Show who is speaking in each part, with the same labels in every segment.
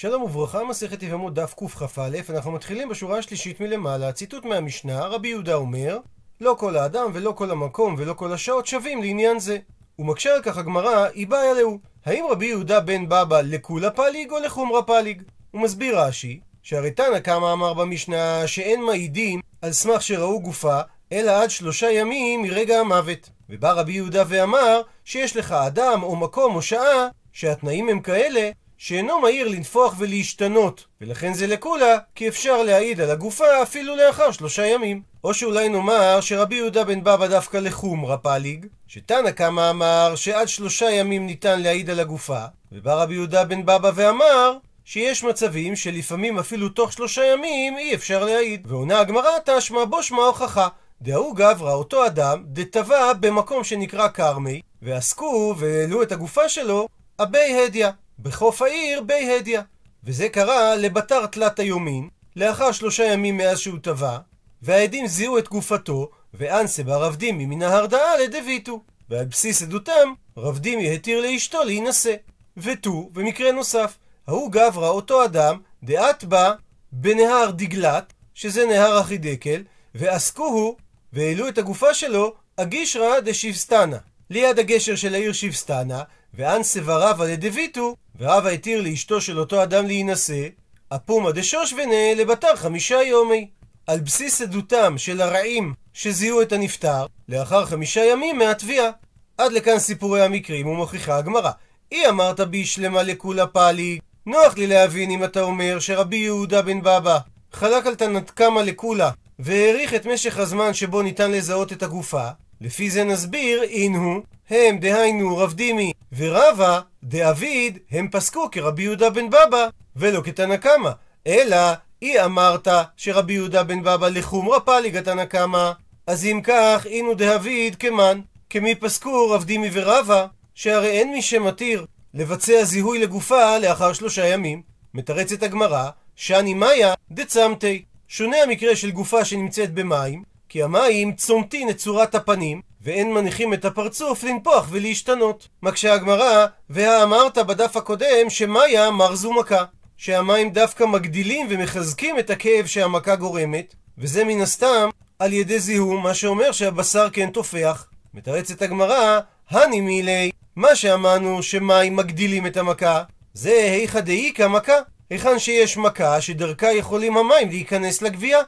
Speaker 1: שלום וברכה, מסכת יבמות דף קכ"א, אנחנו מתחילים בשורה השלישית מלמעלה, ציטוט מהמשנה, רבי יהודה אומר, לא כל האדם ולא כל המקום ולא כל השעות שווים לעניין זה. ומקשה על כך הגמרא, היא באה אלוהו. האם רבי יהודה בן בבא לקולה פליג או לחומרה פליג? הוא מסביר רש"י, שהרי תנא קמא אמר במשנה שאין מעידים על סמך שראו גופה, אלא עד שלושה ימים מרגע המוות. ובא רבי יהודה ואמר שיש לך אדם או מקום או שעה שהתנאים הם כאלה שאינו מהיר לנפוח ולהשתנות, ולכן זה לקולה, כי אפשר להעיד על הגופה אפילו לאחר שלושה ימים. או שאולי נאמר שרבי יהודה בן בבא דווקא לחומרה פליג, שתנא קמא אמר שעד שלושה ימים ניתן להעיד על הגופה, ובא רבי יהודה בן בבא ואמר שיש מצבים שלפעמים אפילו תוך שלושה ימים אי אפשר להעיד. ועונה הגמרא תשמע בו שמע הוכחה. דהוא גברא, אותו אדם, דטבע במקום שנקרא כרמי, ועסקו והעלו את הגופה שלו, אבי הדיא. בחוף העיר בי הדיא. וזה קרה לבתר תלת היומין, לאחר שלושה ימים מאז שהוא טבע, והעדים זיהו את גופתו, ואנסה בה רב דימי מן ההרדאה לדביתו. ועל בסיס עדותם, רב דימי התיר לאשתו להינשא. ותו, במקרה נוסף, ההוא גברא אותו אדם, דעת בה בנהר דגלת, שזה נהר אחידקל, ועסקוהו, והעלו את הגופה שלו, אגישרא דשיבסטנה. ליד הגשר של העיר שיבסטנה, ואנסה ורבא לדביתו, ורבא התיר לאשתו של אותו אדם להינשא, אפומא דשושוונה לבתר חמישה יומי. על בסיס עדותם של הרעים שזיהו את הנפטר, לאחר חמישה ימים מהתביעה. עד לכאן סיפורי המקרים ומוכיחה הגמרא. אי אמרת בי שלמה לכולה פאלי, נוח לי להבין אם אתה אומר שרבי יהודה בן בבא חלק על תנת קמא לכולה והאריך את משך הזמן שבו ניתן לזהות את הגופה, לפי זה נסביר, אינהו, הם דהיינו רב דימי ורבא דאביד, הם פסקו כרבי יהודה בן בבא, ולא כתנא קמא, אלא אי אמרת שרבי יהודה בן בבא לחומרא פליגא תנא קמא, אז אם כך, אינו דאביד כמן, כמי פסקו רב דימי ורבא, שהרי אין מי שמתיר לבצע זיהוי לגופה לאחר שלושה ימים. מתרצת הגמרא, שאני מאיה דצמתי. שונה המקרה של גופה שנמצאת במים, כי המים צומתין את צורת הפנים, ואין מניחים את הפרצוף לנפוח ולהשתנות. מקשה הגמרא, והאמרת בדף הקודם שמאיה מרזו מכה. שהמים דווקא מגדילים ומחזקים את הכאב שהמכה גורמת, וזה מן הסתם על ידי זיהום, מה שאומר שהבשר כן תופח. מתרצת הגמרא, הני מילי, מה שאמרנו שמים מגדילים את המכה, זה היכא דאיכא מכה. היכן שיש מכה שדרכה יכולים המים להיכנס לגבייה.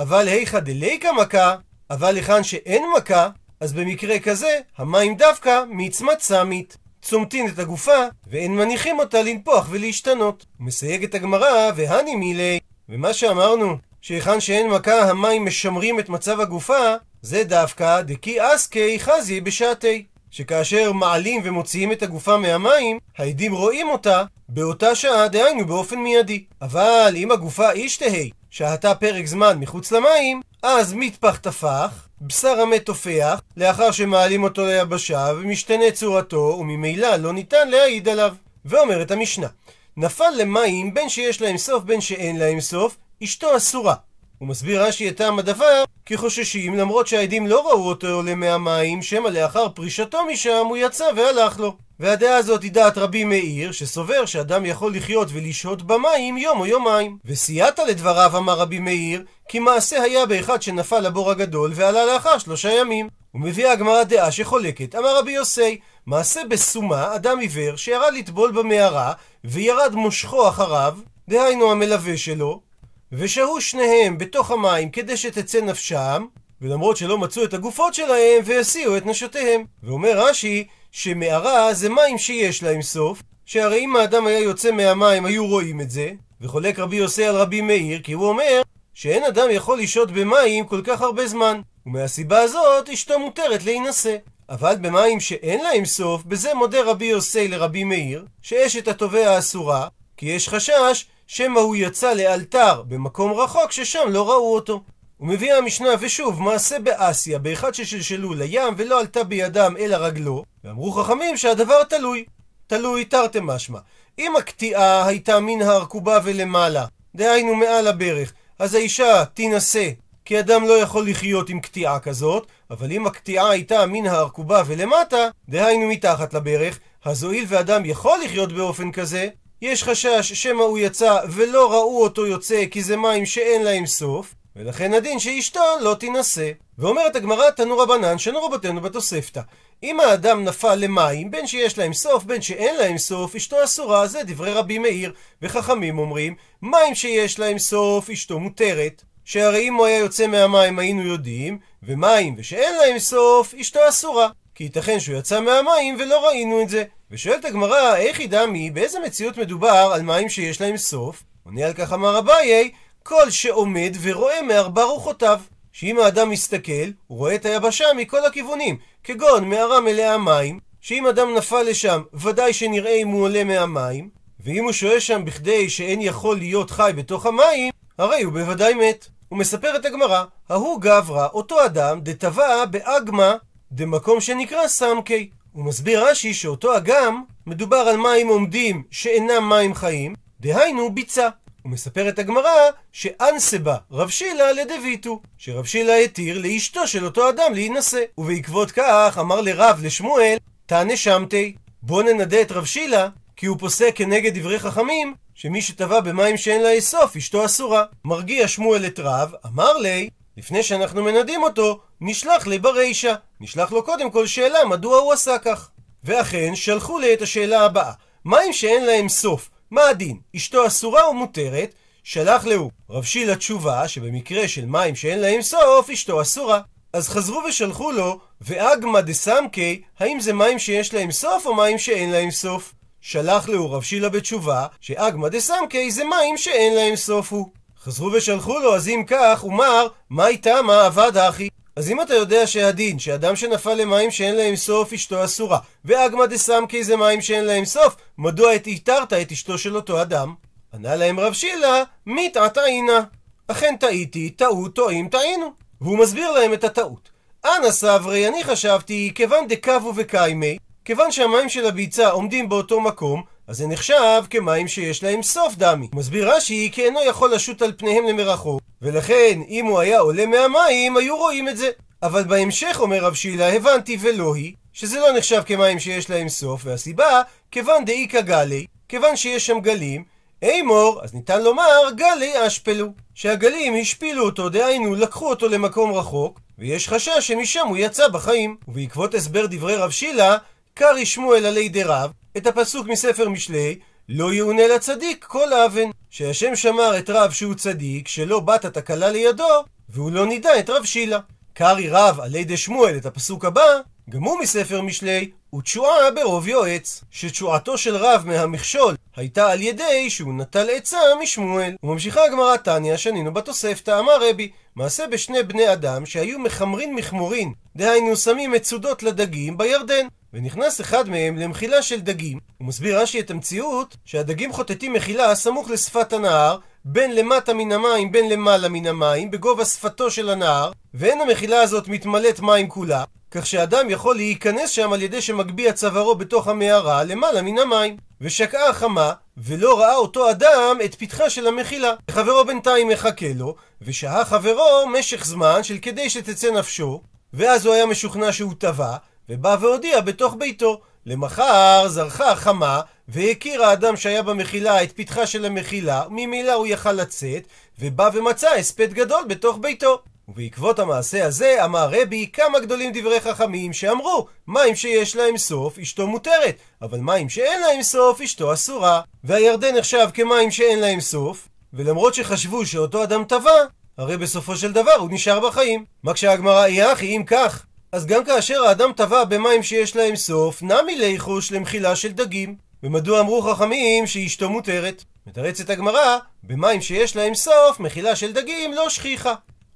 Speaker 1: אבל היכא דליקא מכה, אבל היכן שאין מכה, אז במקרה כזה, המים דווקא מעצמת סמית. צומתין את הגופה, ואין מניחים אותה לנפוח ולהשתנות. מסייגת הגמרא, והני מילי, ומה שאמרנו, שהיכן שאין מכה המים משמרים את מצב הגופה, זה דווקא דקי אסקי חזי בשעתי. שכאשר מעלים ומוציאים את הגופה מהמים, העדים רואים אותה באותה שעה, דהיינו באופן מיידי. אבל אם הגופה איש תהי, שהתה פרק זמן מחוץ למים, אז מטפח טפח, בשר המת תופח, לאחר שמעלים אותו ליבשה, ומשתנה צורתו, וממילא לא ניתן להעיד עליו. ואומרת המשנה, נפל למים בין שיש להם סוף בין שאין להם סוף, אשתו אסורה. הוא מסביר רש"י את טעם הדבר, כי חוששים למרות שהעדים לא ראו אותו עולה מהמים, שמא לאחר פרישתו משם הוא יצא והלך לו. והדעה הזאת היא דעת רבי מאיר, שסובר שאדם יכול לחיות ולשהות במים יום או יומיים. וסייעת לדבריו, אמר רבי מאיר, כי מעשה היה באחד שנפל לבור הגדול ועלה לאחר שלושה ימים. ומביאה הגמרא דעה שחולקת, אמר רבי יוסי, מעשה בסומה, אדם עיוור שירד לטבול במערה, וירד מושכו אחריו, דהיינו המלווה שלו, ושהו שניהם בתוך המים כדי שתצא נפשם, ולמרות שלא מצאו את הגופות שלהם, והסיעו את נשותיהם. ואומר רש"י, שמערה זה מים שיש להם סוף, שהרי אם האדם היה יוצא מהמים היו רואים את זה, וחולק רבי יוסי על רבי מאיר, כי הוא אומר שאין אדם יכול לשהות במים כל כך הרבה זמן, ומהסיבה הזאת אשתו מותרת להינשא. אבל במים שאין להם סוף, בזה מודה רבי יוסי לרבי מאיר, שאשת התובע אסורה, כי יש חשש שמא הוא יצא לאלתר במקום רחוק ששם לא ראו אותו. ומביאה המשנה ושוב מעשה באסיה באחד ששלשלו לים ולא עלתה בידם אלא רגלו ואמרו חכמים שהדבר תלוי תלוי תרתי משמע אם הקטיעה הייתה מן הארכובה ולמעלה דהיינו מעל הברך אז האישה תינשא כי אדם לא יכול לחיות עם קטיעה כזאת אבל אם הקטיעה הייתה מן הארכובה ולמטה דהיינו מתחת לברך אז הואיל ואדם יכול לחיות באופן כזה יש חשש שמא הוא יצא ולא ראו אותו יוצא כי זה מים שאין להם סוף, ולכן הדין שאשתו לא תינשא. ואומרת הגמרא, תנו רבנן, שנו רבותינו בתוספתא. אם האדם נפל למים, בין שיש להם סוף, בין שאין להם סוף, אשתו אסורה, זה דברי רבי מאיר. וחכמים אומרים, מים שיש להם סוף, אשתו מותרת. שהרי אם הוא היה יוצא מהמים היינו יודעים, ומים ושאין להם סוף, אשתו אסורה. כי ייתכן שהוא יצא מהמים ולא ראינו את זה. ושואלת הגמרא, איך ידע מי, באיזה מציאות מדובר על מים שיש להם סוף? עונה על כך אמר אביי, כל שעומד ורואה מארבע רוחותיו. שאם האדם מסתכל, הוא רואה את היבשה מכל הכיוונים, כגון מערה מלאה מים, שאם אדם נפל לשם, ודאי שנראה אם הוא עולה מהמים, ואם הוא שוהה שם בכדי שאין יכול להיות חי בתוך המים, הרי הוא בוודאי מת. הוא מספר את הגמרא, ההוא גברא, אותו אדם, דטבע באגמה, דמקום שנקרא סמקי. הוא מסביר רש"י שאותו אגם, מדובר על מים עומדים שאינם מים חיים, דהיינו ביצה. הוא מספר את הגמרא שאנסבה רב שילה לדויטו, שרב שילה התיר לאשתו של אותו אדם להינשא. ובעקבות כך אמר לרב לשמואל, תענה שמתי, בוא ננדה את רב שילה, כי הוא פוסק כנגד דברי חכמים, שמי שטבע במים שאין לה אסוף, אשתו אסורה. מרגיע שמואל את רב, אמר לי, לפני שאנחנו מנדים אותו, נשלח לי ברישה. נשלח לו קודם כל שאלה מדוע הוא עשה כך. ואכן, שלחו לי את השאלה הבאה: מים שאין להם סוף, מה הדין? אשתו אסורה או מותרת? שלח לו רב שילה תשובה שבמקרה של מים שאין להם סוף, אשתו אסורה. אז חזרו ושלחו לו, ואגמא דסמקי, האם זה מים שיש להם סוף או מים שאין להם סוף? שלח לו רב שילה בתשובה, שאגמא דסמקי זה מים שאין להם סוף הוא. חזרו ושלחו לו, אז אם כך, אומר, איתה מה עבד אחי? אז אם אתה יודע שהדין, שאדם שנפל למים שאין להם סוף, אשתו אסורה, ואגמא דסמקי זה מים שאין להם סוף, מדוע את התרת את אשתו של אותו אדם? ענה להם רב שילה, מי טעתאינה? אכן טעיתי, טעו, טועים, טעינו. והוא מסביר להם את הטעות. אנא סברי, אני חשבתי, כיוון דקבו וקיימי, כיוון שהמים של הביצה עומדים באותו מקום, אז זה נחשב כמים שיש להם סוף דמי. מסביר רש"י כי אינו יכול לשוט על פניהם למרחוק, ולכן אם הוא היה עולה מהמים היו רואים את זה. אבל בהמשך אומר רב שילה הבנתי ולא היא, שזה לא נחשב כמים שיש להם סוף, והסיבה כיוון דאיכא גלי, כיוון שיש שם גלים, אימור, אז ניתן לומר גלי אשפלו, שהגלים השפילו אותו, דהיינו לקחו אותו למקום רחוק, ויש חשש שמשם הוא יצא בחיים. ובעקבות הסבר דברי רב שילה, קרי שמואל עלי דרב, את הפסוק מספר משלי, לא יאונה לצדיק כל אבן. שהשם שמר את רב שהוא צדיק, שלא בת התקלה לידו, והוא לא נידע את רב שילה. קרי רב עלי דשמואל את הפסוק הבא, גם הוא מספר משלי, ותשועה ברוב יועץ, שתשועתו של רב מהמכשול הייתה על ידי שהוא נטל עצה משמואל. וממשיכה הגמרא תניא, שנינו בתוספתא, אמר רבי, מעשה בשני בני אדם שהיו מחמרין מחמורין, דהיינו שמים מצודות לדגים בירדן. ונכנס אחד מהם למחילה של דגים. הוא מסביר רש"י את המציאות שהדגים חוטטים מחילה סמוך לשפת הנהר, בין למטה מן המים בין למעלה מן המים, בגובה שפתו של הנהר, ואין המחילה הזאת מתמלאת מים כולה, כך שאדם יכול להיכנס שם על ידי שמגביה צווארו בתוך המערה למעלה מן המים. ושקעה החמה, ולא ראה אותו אדם את פתחה של המחילה. חברו בינתיים מחכה לו, ושהה חברו משך זמן של כדי שתצא נפשו, ואז הוא היה משוכנע שהוא טבע, ובא והודיע בתוך ביתו. למחר זרחה החמה, והכיר האדם שהיה במחילה את פתחה של המחילה, ממילא הוא יכל לצאת, ובא ומצא הספד גדול בתוך ביתו. ובעקבות המעשה הזה אמר רבי כמה גדולים דברי חכמים שאמרו מים שיש להם סוף אשתו מותרת אבל מים שאין להם סוף אשתו אסורה והירדן נחשב כמים שאין להם סוף ולמרות שחשבו שאותו אדם טבע הרי בסופו של דבר הוא נשאר בחיים מה כשהגמרא היא אחי אם כך אז גם כאשר האדם טבע במים שיש להם סוף נמי ליחוש למחילה של דגים ומדוע אמרו חכמים שאשתו מותרת? מתרצת הגמרא, במים שיש להם סוף, מחילה של דגים לא שכיחה.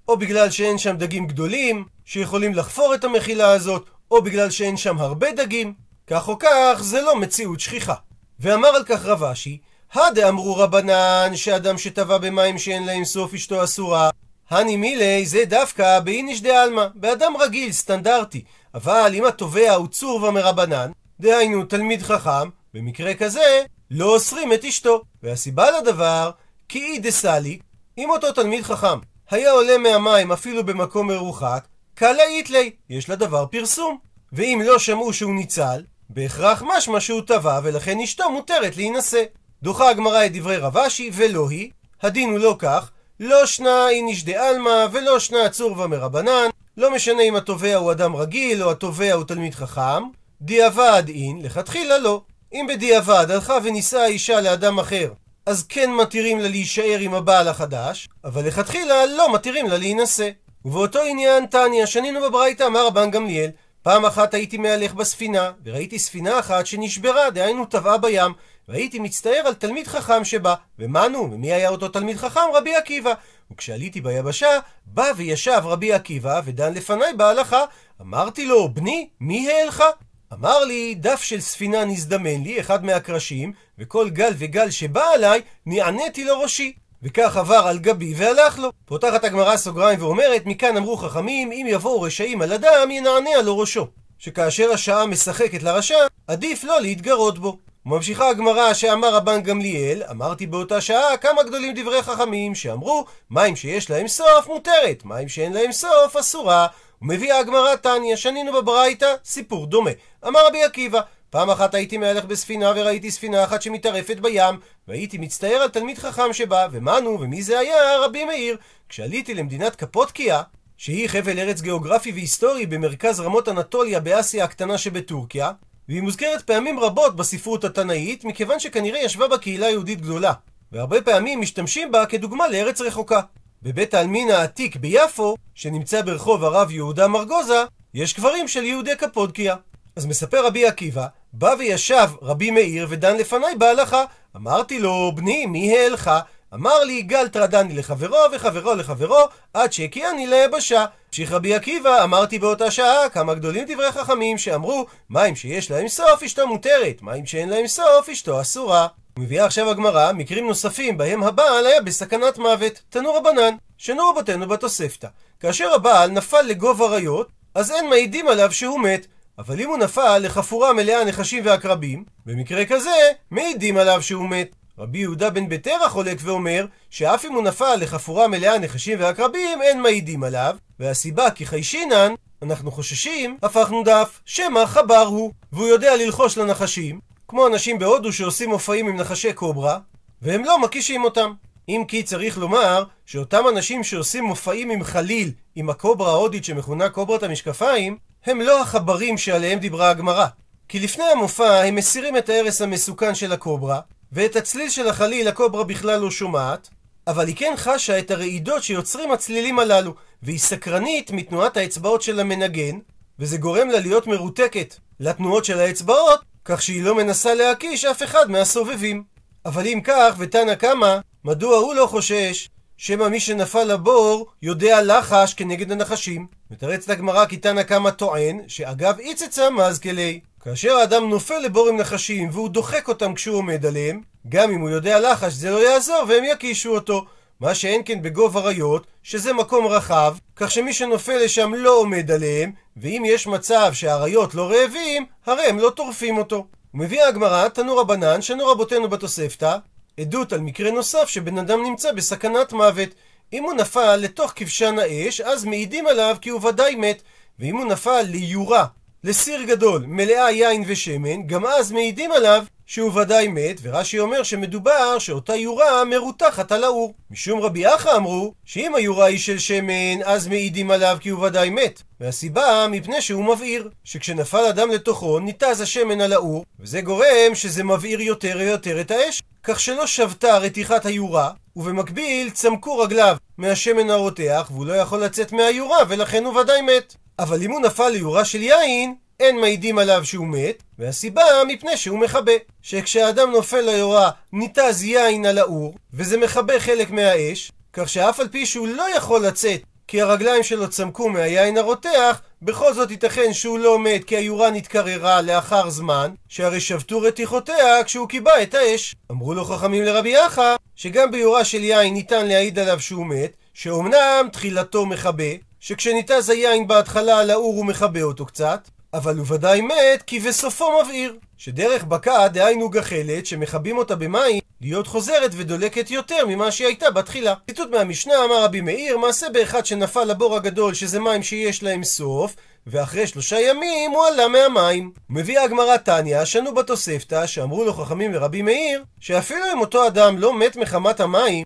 Speaker 1: או בגלל שאין שם דגים גדולים, שיכולים לחפור את המחילה הזאת, או בגלל שאין שם הרבה דגים. כך או כך, זה לא מציאות שכיחה. ואמר על כך רב אשי, הדאמרו רבנן שאדם שטבע במים שאין להם סוף אשתו אסורה, הני מילי זה דווקא באיניש דעלמא, באדם רגיל, סטנדרטי. אבל אם התובע הוא צורבה מרבנן, דהיינו תלמיד חכם, במקרה כזה לא אוסרים את אשתו. והסיבה לדבר, כי אי דסליק, אם אותו תלמיד חכם היה עולה מהמים אפילו במקום מרוחק, קלה איתלי, יש לדבר פרסום. ואם לא שמעו שהוא ניצל, בהכרח משמע שהוא טבע ולכן אשתו מותרת להינשא. דוחה הגמרא את דברי רבשי, ולא היא. הדין הוא לא כך, לא שנא איניש דעלמא ולא שנא צורבא מרבנן, לא משנה אם התובע הוא אדם רגיל או התובע הוא תלמיד חכם, דיעבד אין, לכתחילה לא. אם בדיעבד הלכה ונישאה אישה לאדם אחר, אז כן מתירים לה להישאר עם הבעל החדש, אבל לכתחילה לא מתירים לה להינשא. ובאותו עניין תניא, שנינו בברייתא, אמר רבן גמליאל, פעם אחת הייתי מהלך בספינה, וראיתי ספינה אחת שנשברה, דהיינו טבעה בים, והייתי מצטער על תלמיד חכם שבא. ומנו, ומי היה אותו תלמיד חכם? רבי עקיבא. וכשעליתי ביבשה, בא וישב רבי עקיבא, ודן לפניי בהלכה. אמרתי לו, בני, מי העלך? אמר לי, דף של ספינה נזדמן לי, אחד מהקרשים, וכל גל וגל שבא עליי, נעניתי לו ראשי. וכך עבר על גבי והלך לו. פותחת הגמרא סוגריים ואומרת, מכאן אמרו חכמים, אם יבואו רשעים על אדם, ינענע לו ראשו. שכאשר השעה משחקת לרשע, עדיף לא להתגרות בו. ממשיכה הגמרא שאמר רבן גמליאל, אמרתי באותה שעה כמה גדולים דברי חכמים שאמרו מים שיש להם סוף מותרת, מים שאין להם סוף אסורה. ומביאה הגמרא תניא, שנינו בברייתא, סיפור דומה. אמר רבי עקיבא, פעם אחת הייתי מהלך בספינה וראיתי ספינה אחת שמטרפת בים, והייתי מצטער על תלמיד חכם שבא, ומנו, ומי זה היה? רבי מאיר. כשעליתי למדינת קפוטקיה, שהיא חבל ארץ גיאוגרפי והיסטורי במרכז רמות אנטוליה באסיה הקטנה שבטורקיה, והיא מוזכרת פעמים רבות בספרות התנאית, מכיוון שכנראה ישבה בה קהילה יהודית גדולה, והרבה פעמים משתמשים בה כדוגמה לארץ רחוקה. בבית העלמין העתיק ביפו, שנמצא ברחוב הרב יהודה מרגוזה, יש קברים של יהודי קפודקיה. אז מספר רבי עקיבא, בא וישב רבי מאיר ודן לפניי בהלכה. אמרתי לו, בני, מי העלך? אמר לי, גל טרדני לחברו וחברו לחברו, עד שהקיאני ליבשה. המשיך רבי עקיבא, אמרתי באותה שעה, כמה גדולים דברי חכמים שאמרו, מים שיש להם סוף אשתו מותרת, מים שאין להם סוף אשתו אסורה. ומביאה עכשיו הגמרא מקרים נוספים בהם הבעל היה בסכנת מוות, תנו רבנן, שנו רבותינו בתוספתא. כאשר הבעל נפל לגוב אריות, אז אין מעידים עליו שהוא מת, אבל אם הוא נפל לחפורה מלאה נחשים ועקרבים, במקרה כזה מעידים עליו שהוא מת. רבי יהודה בן ביתרא חולק ואומר שאף אם הוא נפל לחפורה מלאה נחשים ועקרבים אין מעידים עליו. והסיבה כי חיישינן אנחנו חוששים הפכנו דף. שמא חבר הוא והוא יודע ללחוש לנחשים כמו אנשים בהודו שעושים מופעים עם נחשי קוברה והם לא מקישים אותם אם כי צריך לומר שאותם אנשים שעושים מופעים עם חליל עם הקוברה ההודית שמכונה קוברת המשקפיים הם לא החברים שעליהם דיברה הגמרא כי לפני המופע הם מסירים את ההרס המסוכן של הקוברה ואת הצליל של החליל הקוברה בכלל לא שומעת, אבל היא כן חשה את הרעידות שיוצרים הצלילים הללו, והיא סקרנית מתנועת האצבעות של המנגן, וזה גורם לה להיות מרותקת לתנועות של האצבעות, כך שהיא לא מנסה להקיש אף אחד מהסובבים. אבל אם כך, ותנא קמא, מדוע הוא לא חושש שמא מי שנפל לבור יודע לחש כנגד הנחשים? מתרצת הגמרא כי תנא קמא טוען שאגב איצצה מזכלי כאשר האדם נופל לבור עם נחשים והוא דוחק אותם כשהוא עומד עליהם, גם אם הוא יודע לחש זה לא יעזור והם יקישו אותו. מה שאין כן בגוב אריות, שזה מקום רחב, כך שמי שנופל לשם לא עומד עליהם, ואם יש מצב שהאריות לא רעבים, הרי הם לא טורפים אותו. ומביאה הגמרא, תנו רבנן, שנו רבותינו בתוספתא, עדות על מקרה נוסף שבן אדם נמצא בסכנת מוות. אם הוא נפל לתוך כבשן האש, אז מעידים עליו כי הוא ודאי מת, ואם הוא נפל ליורה לסיר גדול מלאה יין ושמן, גם אז מעידים עליו שהוא ודאי מת, ורש"י אומר שמדובר שאותה יורה מרותחת על האור. משום רבי אחא אמרו שאם היורה היא של שמן, אז מעידים עליו כי הוא ודאי מת. והסיבה מפני שהוא מבעיר, שכשנפל אדם לתוכו ניתז השמן על האור, וזה גורם שזה מבעיר יותר ויותר את האש. כך שלא שבתה רתיחת היורה, ובמקביל צמקו רגליו מהשמן הרותח, והוא לא יכול לצאת מהיורה, ולכן הוא ודאי מת. אבל אם הוא נפל ליורה של יין, אין מעידים עליו שהוא מת, והסיבה מפני שהוא מכבה. שכשהאדם נופל ליורה ניתז יין על האור, וזה מכבה חלק מהאש, כך שאף על פי שהוא לא יכול לצאת כי הרגליים שלו צמקו מהיין הרותח, בכל זאת ייתכן שהוא לא מת כי היורה נתקררה לאחר זמן, שהרי שבתו רתיחותיה כשהוא קיבע את האש. אמרו לו חכמים לרבי אחא, שגם ביורה של יין ניתן להעיד עליו שהוא מת, שאומנם תחילתו מכבה, שכשניתז היין בהתחלה על האור הוא מכבה אותו קצת, אבל הוא ודאי מת כי בסופו מבעיר. שדרך בקע, דהיינו גחלת, שמכבים אותה במים, להיות חוזרת ודולקת יותר ממה שהיא הייתה בתחילה. ציטוט מהמשנה אמר רבי מאיר, מעשה באחד שנפל לבור הגדול, שזה מים שיש להם סוף, ואחרי שלושה ימים הוא עלה מהמים. מביאה הגמרא תניא, שנו בתוספתא, שאמרו לו חכמים לרבי מאיר, שאפילו אם אותו אדם לא מת מחמת המים,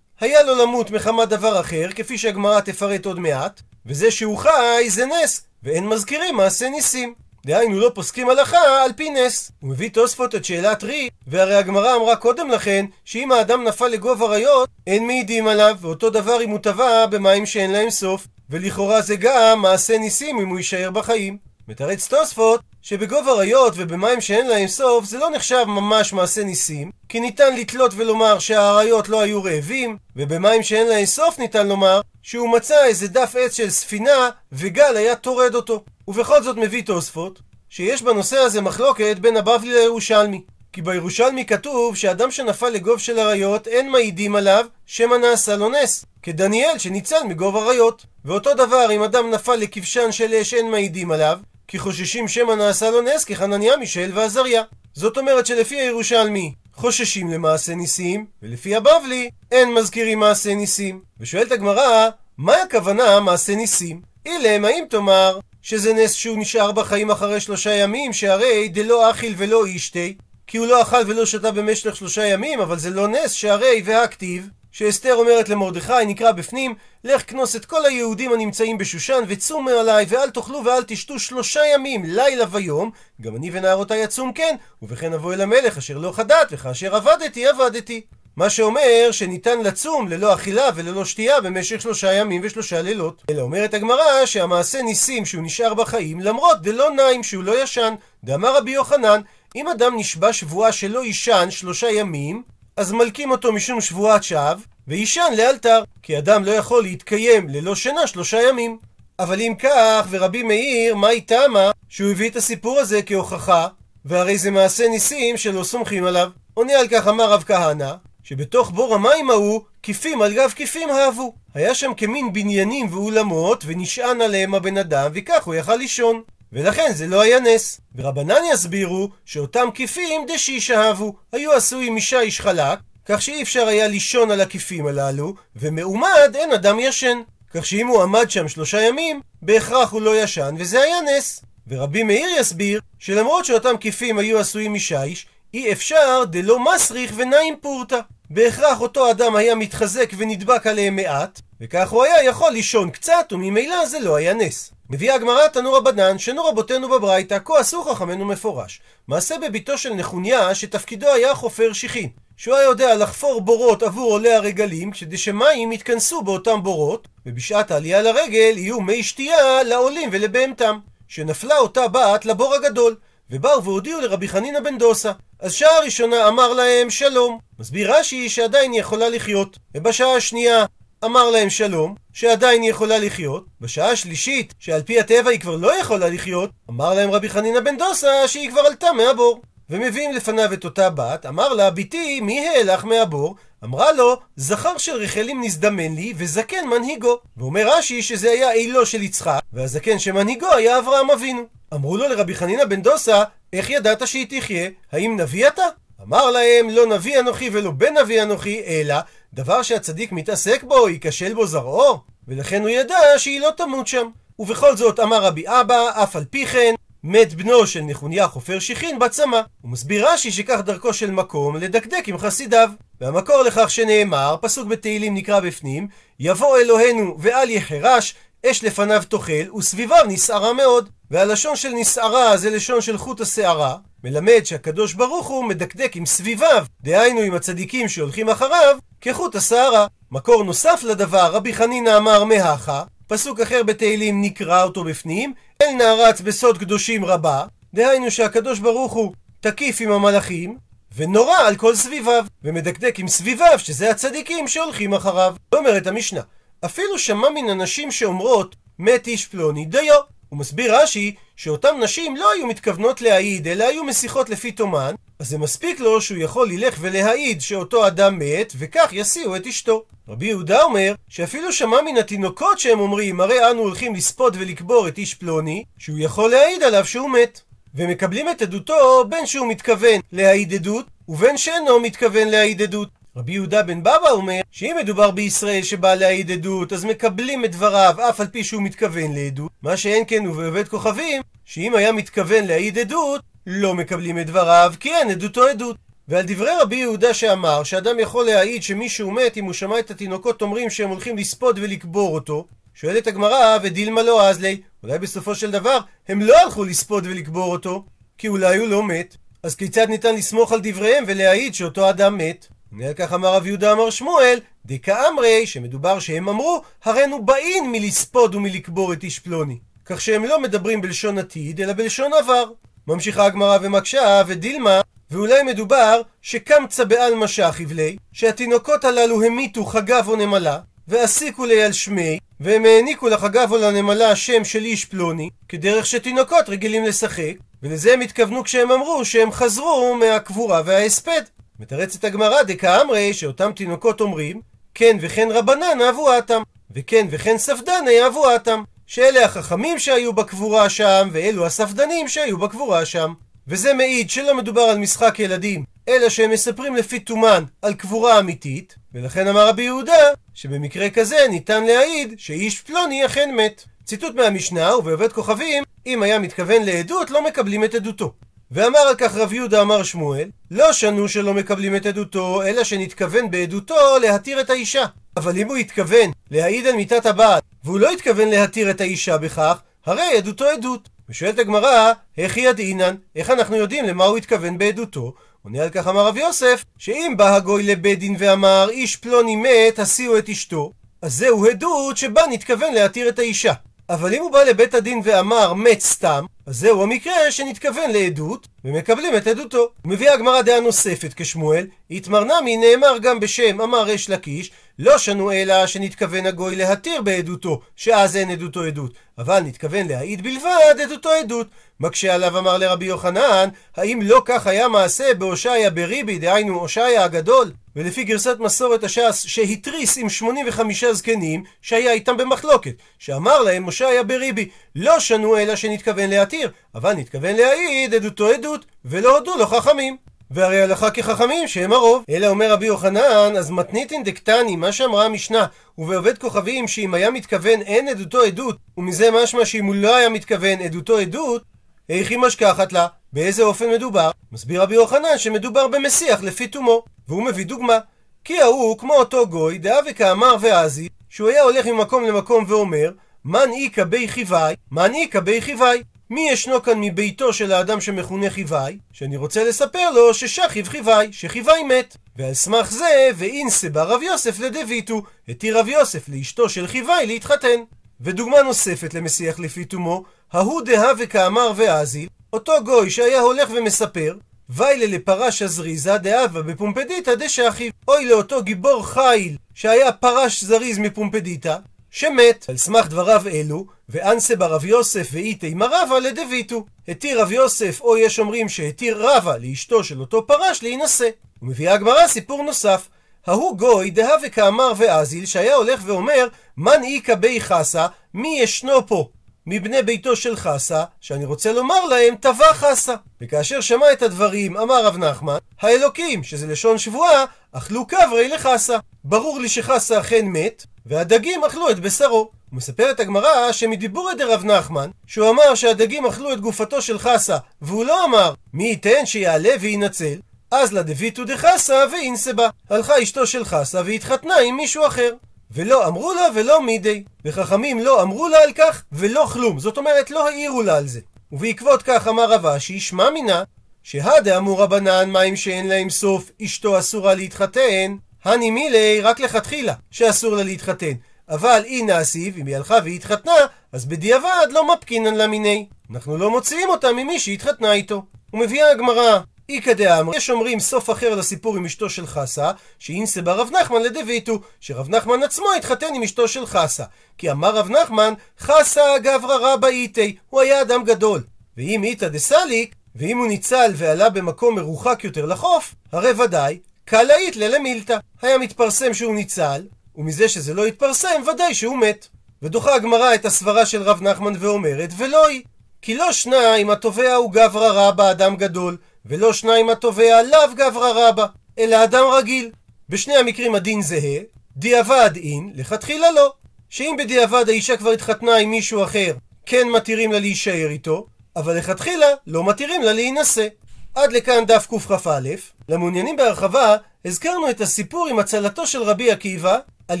Speaker 1: היה לו למות מחמת דבר אחר, כפי שהגמרא תפרט עוד מעט, וזה שהוא חי זה נס, ואין מזכירים מעשה ניסים. דהיינו לא פוסקים הלכה על פי נס. הוא מביא תוספות את שאלת רי, והרי הגמרא אמרה קודם לכן, שאם האדם נפל לגוב אריות, אין מעידים עליו, ואותו דבר אם הוא טבע במים שאין להם סוף. ולכאורה זה גם מעשה ניסים אם הוא יישאר בחיים. מתרץ תוספות שבגוב אריות ובמים שאין להם סוף זה לא נחשב ממש מעשה ניסים כי ניתן לתלות ולומר שהאריות לא היו רעבים ובמים שאין להם סוף ניתן לומר שהוא מצא איזה דף עץ של ספינה וגל היה טורד אותו. ובכל זאת מביא תוספות שיש בנושא הזה מחלוקת בין הבבלי לירושלמי. כי בירושלמי כתוב שאדם שנפל לגוב של אריות אין מעידים עליו שמא נעשה לו נס כדניאל שניצל מגוב אריות ואותו דבר אם אדם נפל לכבשן של אש אין מעידים עליו כי חוששים שמא נעשה לו נס כחנניה, מישאל ועזריה. זאת אומרת שלפי הירושלמי חוששים למעשה ניסים, ולפי הבבלי אין מזכירים מעשה ניסים. ושואלת הגמרא, מה הכוונה מעשה ניסים? אילם, האם תאמר שזה נס שהוא נשאר בחיים אחרי שלושה ימים, שהרי דלא אכיל ולא אישתי, כי הוא לא אכל ולא שתה במשך שלושה ימים, אבל זה לא נס שהרי והכתיב שאסתר אומרת למרדכי, נקרא בפנים, לך כנוס את כל היהודים הנמצאים בשושן, וצומו עליי, ואל תאכלו ואל תשתו שלושה ימים, לילה ויום, גם אני ונערותי יצום כן, ובכן אבוא אל המלך אשר לא חדת, וכאשר עבדתי, עבדתי. מה שאומר שניתן לצום ללא אכילה וללא שתייה במשך שלושה ימים ושלושה לילות. אלא אומרת הגמרא שהמעשה ניסים שהוא נשאר בחיים למרות דלא נעים שהוא לא ישן. דאמר רבי יוחנן, אם אדם נשבע שבועה שלא יישן שלושה ימים, אז מלקים אותו משום שבועת שווא, ויישן לאלתר, כי אדם לא יכול להתקיים ללא שינה שלושה ימים. אבל אם כך, ורבי מאיר, מה איתמה שהוא הביא את הסיפור הזה כהוכחה, והרי זה מעשה ניסים שלא סומכים עליו. עונה על כך אמר רב כהנא, שבתוך בור המים ההוא, כיפים על גב כיפים אהבו. היה שם כמין בניינים ואולמות, ונשען עליהם הבן אדם, וכך הוא יכל לישון. ולכן זה לא היה נס. ורבנן יסבירו שאותם כיפים דשיש אהבו, היו עשויים משיש חלק, כך שאי אפשר היה לישון על הכיפים הללו, ומעומד אין אדם ישן. כך שאם הוא עמד שם שלושה ימים, בהכרח הוא לא ישן, וזה היה נס. ורבי מאיר יסביר שלמרות שאותם כיפים היו עשויים משיש, אי אפשר דלא מסריך ונעים פורתא. בהכרח אותו אדם היה מתחזק ונדבק עליהם מעט, וכך הוא היה יכול לישון קצת, וממילא זה לא היה נס. מביאה הגמרא תנו רבנן, שנו רבותינו בברייתא, כה עשו חכמינו מפורש. מעשה בביתו של נחוניה, שתפקידו היה חופר שיחין. שהוא היה יודע לחפור בורות עבור עולי הרגלים, כדי שמים יתכנסו באותם בורות, ובשעת העלייה לרגל יהיו מי שתייה לעולים ולבהמתם. שנפלה אותה בת לבור הגדול, ובאו והודיעו לרבי חנינא בן דוסה. אז שעה ראשונה אמר להם שלום. מסביר רש"י שעדיין היא יכולה לחיות. ובשעה השנייה אמר להם שלום, שעדיין היא יכולה לחיות. בשעה השלישית, שעל פי הטבע היא כבר לא יכולה לחיות, אמר להם רבי חנינא בן דוסה שהיא כבר עלתה מהבור. ומביאים לפניו את אותה בת, אמר לה, בתי, מי העלך מהבור? אמרה לו, זכר של רחלים נזדמן לי, וזקן מנהיגו. ואומר רש"י שזה היה אילו של יצחק, והזקן שמנהיגו היה אברהם אבינו. אמרו לו לרבי חנינא בן דוסה, איך ידעת שהיא תחיה? האם נביא אתה? אמר להם, לא נביא אנוכי ולא בן נביא אנוכי, אלא דבר שהצדיק מתעסק בו, ייכשל בו זרעו, ולכן הוא ידע שהיא לא תמות שם. ובכל זאת אמר רבי אבא, אף על פי כן, מת בנו של נחוניה חופר שיחין בצמא. הוא מסביר רש"י שכך דרכו של מקום לדקדק עם חסידיו. והמקור לכך שנאמר, פסוק בתהילים נקרא בפנים, יבוא אלוהינו ואל יחרש, אש לפניו תאכל, וסביביו נסערה מאוד. והלשון של נסערה זה לשון של חוט השערה, מלמד שהקדוש ברוך הוא מדקדק עם סביביו, דהיינו עם הצדיקים שהולכים אחריו, כחוט השערה. מקור נוסף לדבר, רבי חנינא אמר מהכה, פסוק אחר בתהילים נקרא אותו בפנים, אל נערץ בסוד קדושים רבה, דהיינו שהקדוש ברוך הוא תקיף עם המלאכים, ונורא על כל סביביו, ומדקדק עם סביביו, שזה הצדיקים שהולכים אחריו. אומרת המשנה, אפילו שמע מן הנשים שאומרות, מת איש פלוני דיו. הוא מסביר רש"י שאותן נשים לא היו מתכוונות להעיד, אלא היו משיחות לפי תומן, אז זה מספיק לו שהוא יכול ללך ולהעיד שאותו אדם מת, וכך יסיעו את אשתו. רבי יהודה אומר שאפילו שמע מן התינוקות שהם אומרים, הרי אנו הולכים לספוד ולקבור את איש פלוני, שהוא יכול להעיד עליו שהוא מת. ומקבלים את עדותו בין שהוא מתכוון להעיד עדות, ובין שאינו מתכוון להעיד עדות. רבי יהודה בן בבא אומר שאם מדובר בישראל שבא להעיד עדות, אז מקבלים את דבריו אף על פי שהוא מתכוון לעדות. מה שאין כן הוא בעובד כוכבים, שאם היה מתכוון להעיד עדות, לא מקבלים את דבריו, כי אין עדותו עדות. ועל דברי רבי יהודה שאמר שאדם יכול להעיד שמישהו מת אם הוא שמע את התינוקות אומרים שהם הולכים לספוד ולקבור אותו, שואלת הגמרא ודילמה לא אזלי, אולי בסופו של דבר הם לא הלכו לספוד ולקבור אותו, כי אולי הוא לא מת, אז כיצד ניתן לסמוך על דבריהם ולהעיד שאותו אדם מת? כך אמר רב יהודה אמר שמואל, דקאמרי, שמדובר שהם אמרו, הרינו באין מלספוד ומלקבור את איש פלוני. כך שהם לא מדברים בלשון עתיד, אלא בלשון עבר. ממשיכה הגמרא ומקשה, ודילמה, ואולי מדובר שקמצא בעלמא שכיב ליה, שהתינוקות הללו המיתו חגב או נמלה, ועסיקו לי על שמי, והם העניקו לחגב או לנמלה שם של איש פלוני, כדרך שתינוקות רגילים לשחק, ולזה הם התכוונו כשהם אמרו שהם חזרו מהקבורה וההספד. מתרצת הגמרא דקאמרי שאותם תינוקות אומרים, כן וכן רבנן אהבו אתם, וכן וכן ספדני אהבו אתם, שאלה החכמים שהיו בקבורה שם, ואלו הספדנים שהיו בקבורה שם. וזה מעיד שלא מדובר על משחק ילדים, אלא שהם מספרים לפי תומן על קבורה אמיתית, ולכן אמר רבי יהודה, שבמקרה כזה ניתן להעיד שאיש פלוני אכן מת. ציטוט מהמשנה, ובעובד כוכבים, אם היה מתכוון לעדות, לא מקבלים את עדותו. ואמר על כך רב יהודה אמר שמואל, לא שנו שלא מקבלים את עדותו, אלא שנתכוון בעדותו להתיר את האישה. אבל אם הוא התכוון להעיד על מיתת הבעל, והוא לא התכוון להתיר את האישה בכך, הרי עדותו עדות. ושואלת הגמרא, איך ידעינן? איך אנחנו יודעים למה הוא התכוון בעדותו? עונה על כך אמר רב יוסף, שאם בא הגוי לבית דין ואמר, איש פלוני מת, השיאו את אשתו, אז זהו עדות שבה נתכוון להתיר את האישה. אבל אם הוא בא לבית הדין ואמר מת סתם, אז זהו המקרה שנתכוון לעדות, ומקבלים את עדותו. מביאה הגמרא דעה נוספת כשמואל, התמרנמי נאמר גם בשם אמר ריש לקיש, לא שנו אלא שנתכוון הגוי להתיר בעדותו, שאז אין עדותו עדות, אבל נתכוון להעיד בלבד עדותו עדות. מקשה עליו אמר לרבי יוחנן, האם לא כך היה מעשה בהושעיה בריבי, דהיינו הושעיה הגדול? ולפי גרסת מסורת הש"ס שהתריס עם 85 זקנים שהיה איתם במחלוקת, שאמר להם הושעיה בריבי, לא שנו אלא שנתכוון להתיר, אבל נתכוון להעיד עדותו עדות, ולא הודו לו חכמים. והרי הלכה כחכמים שהם הרוב. אלא אומר רבי יוחנן, אז מתניתין דקטני, מה שאמרה המשנה, ובעובד כוכבים שאם היה מתכוון אין עדותו עדות, ומזה משמע שאם הוא לא היה מתכוון עדותו עדות, איך היא משכחת לה? באיזה אופן מדובר? מסביר רבי יוחנן שמדובר במסיח לפי תומו, והוא מביא דוגמה. כי ההוא, כמו אותו גוי, דאה וכאמר ועזי, שהוא היה הולך ממקום למקום ואומר, מן איכא בי חיוואי, מן איכא בי חיוואי. מי ישנו כאן מביתו של האדם שמכונה חיוואי? שאני רוצה לספר לו ששכיב חיוואי, שחיוואי מת. ועל סמך זה, ואינסה בא רב יוסף לדביטו, התיר רב יוסף לאשתו של חיוואי להתחתן. ודוגמה נוספת למסיח לפי תומו, ההוא דהה וכאמר ואזיל, אותו גוי שהיה הולך ומספר, ויילה לפרש הזריזה דאבה בפומפדיתא דשכיב. אוי לאותו גיבור חיל שהיה פרש זריז מפומפדיתא, שמת. על סמך דבריו אלו, ואנסה ברב יוסף ואיתי מרבה לדביטו. התיר רב יוסף, או יש אומרים שהתיר רבה לאשתו של אותו פרש להינשא. ומביאה הגמרא סיפור נוסף. ההוא גוי דהה וכאמר ואזיל, שהיה הולך ואומר, מן איכא בי חסה, מי ישנו פה מבני ביתו של חסה, שאני רוצה לומר להם, טבע חסה. וכאשר שמע את הדברים, אמר רב נחמן, האלוקים, שזה לשון שבועה, אכלו קברי לחסה. ברור לי שחסה אכן מת, והדגים אכלו את בשרו. מספרת הגמרא שמדיבורי דרב נחמן, שהוא אמר שהדגים אכלו את גופתו של חסה, והוא לא אמר, מי ייתן שיעלה וינצל, אז לדביתו דחסה ואינסבה. הלכה אשתו של חסה והתחתנה עם מישהו אחר. ולא אמרו לה ולא מידי. וחכמים לא אמרו לה על כך ולא כלום. זאת אומרת, לא העירו לה על זה. ובעקבות כך אמר רב אשי, שמע מינה, שהדה אמור רבנן מים שאין להם סוף, אשתו אסורה להתחתן, הני מילי רק לכתחילה, שאסור לה להתחתן. אבל אי נעשיב, אם היא הלכה והתחתנה, אז בדיעבד לא מפקינן לה מיני. אנחנו לא מוציאים אותה ממי שהתחתנה איתו. ומביאה הגמרא איכא דאמר, יש אומרים סוף אחר לסיפור עם אשתו של חסה, שאינסה בה רב נחמן לדביתו, שרב נחמן עצמו התחתן עם אשתו של חסה. כי אמר רב נחמן, חסה גברא רבא איתי, הוא היה אדם גדול. ואם איתא דסליק, ואם הוא ניצל ועלה במקום מרוחק יותר לחוף, הרי ודאי, קלעית ללמילתא. היה מתפרסם שהוא ניצל, ומזה שזה לא התפרסם, ודאי שהוא מת. ודוחה הגמרא את הסברה של רב נחמן ואומרת, ולא היא. כי לא שניים התובע הוא גברא רבא אדם גדול, ולא שניים התובע לאו גברא רבא, אלא אדם רגיל. בשני המקרים הדין זהה, דיעבד אין, לכתחילה לא. שאם בדיעבד האישה כבר התחתנה עם מישהו אחר, כן מתירים לה להישאר איתו, אבל לכתחילה לא מתירים לה להינשא. עד לכאן דף קכ"א. למעוניינים בהרחבה, הזכרנו את הסיפור עם הצלתו של רבי עקיבא על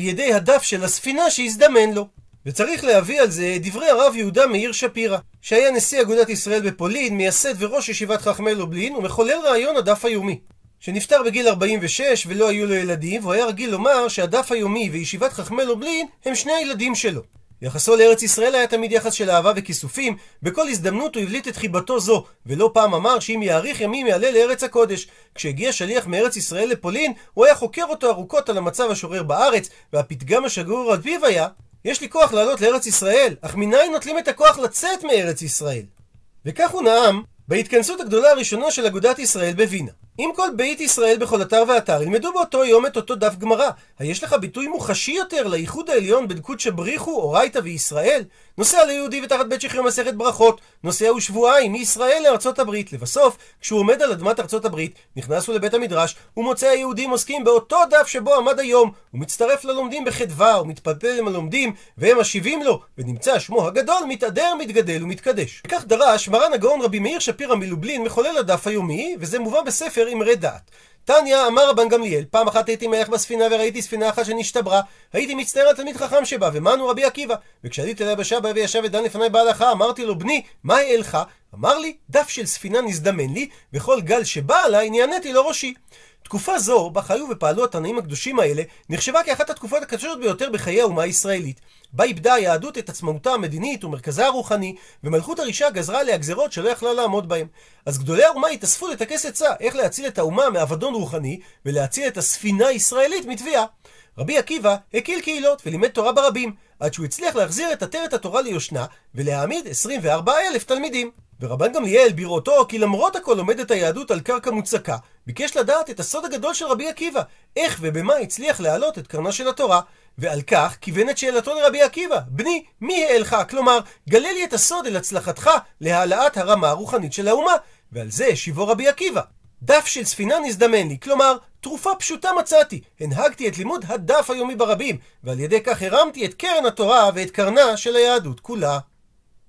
Speaker 1: ידי הדף של הספינה שהזדמן לו. וצריך להביא על זה דברי הרב יהודה מאיר שפירא, שהיה נשיא אגודת ישראל בפולין, מייסד וראש ישיבת חכמי לובלין, ומחולל רעיון הדף היומי. שנפטר בגיל 46 ולא היו לו ילדים, והוא היה רגיל לומר שהדף היומי וישיבת חכמי לובלין הם שני הילדים שלו. יחסו לארץ ישראל היה תמיד יחס של אהבה וכיסופים, בכל הזדמנות הוא הבליט את חיבתו זו, ולא פעם אמר שאם יאריך ימים יעלה לארץ הקודש. כשהגיע שליח מארץ ישראל לפולין, הוא היה חוקר אותו ארוכות על המצב השורר בארץ, והפתגם השגור על פיו היה יש לי כוח לעלות לארץ ישראל, אך מניין נוטלים את הכוח לצאת מארץ ישראל? וכך הוא נאם בהתכנסות הגדולה הראשונה של אגודת ישראל בווינה. אם כל בית ישראל בכל אתר ואתר ילמדו באותו יום את אותו דף גמרא, היש לך ביטוי מוחשי יותר לייחוד העליון בין קודשא בריחו, אורייתא וישראל? נוסע ליהודי ותחת בית שחרר מסכת ברכות, נוסע הוא שבועיים מישראל לארצות הברית. לבסוף, כשהוא עומד על אדמת ארצות הברית, נכנס הוא לבית המדרש, ומוצא היהודים עוסקים באותו דף שבו עמד היום. הוא מצטרף ללומדים בחדווה, ומתפלפל עם הלומדים, והם משיבים לו, ונמצא שמו הגדול מתהדר, מתגדל ומתקדש. כך דרש מרן הגאון רבי מאיר שפירא מלובלין מחולל הדף היומי, וזה מובא בספר אמרי דעת. תניא אמר רבן גמליאל, פעם אחת הייתי מלך בספינה וראיתי ספינה אחת שנשתברה, הייתי מצטער על תלמיד חכם שבה, ומנו רבי עקיבא. וכשעליתי ליבשה בה וישב ודן לפני בהלכה, אמרתי לו, בני, מה העלך? אמר לי, דף של ספינה נזדמן לי, וכל גל שבא עליי נעניתי לו ראשי. תקופה זו, בה חיו ופעלו התנאים הקדושים האלה, נחשבה כאחת התקופות הקדושות ביותר בחיי האומה הישראלית. בה איבדה היהדות את עצמאותה המדינית ומרכזה הרוחני, ומלכות הרישה גזרה עליה גזרות שלא יכלה לעמוד בהם. אז גדולי האומה התאספו לטכס עצה איך להציל את האומה מאבדון רוחני, ולהציל את הספינה הישראלית מתביעה. רבי עקיבא הקיל קהילות ולימד תורה ברבים, עד שהוא הצליח להחזיר את עטרת התורה ליושנה, ולהעמיד 24 אלף תלמידים. ורבן גמליאל, בראותו כי למרות הכל עומדת היהדות על קרקע מוצקה, ביקש לדעת את הסוד הגדול של רבי עקיבא, איך ובמה הצליח להעלות את קרנה של התורה. ועל כך כיוון את שאלתו לרבי עקיבא, בני, מי העלך? כלומר, גלה לי את הסוד אל הצלחתך להעלאת הרמה הרוחנית של האומה. ועל זה השיבו רבי עקיבא. דף של ספינה נזדמן לי, כלומר, תרופה פשוטה מצאתי. הנהגתי את לימוד הדף היומי ברבים, ועל ידי כך הרמתי את קרן התורה ואת קרנה של היהדות כולה.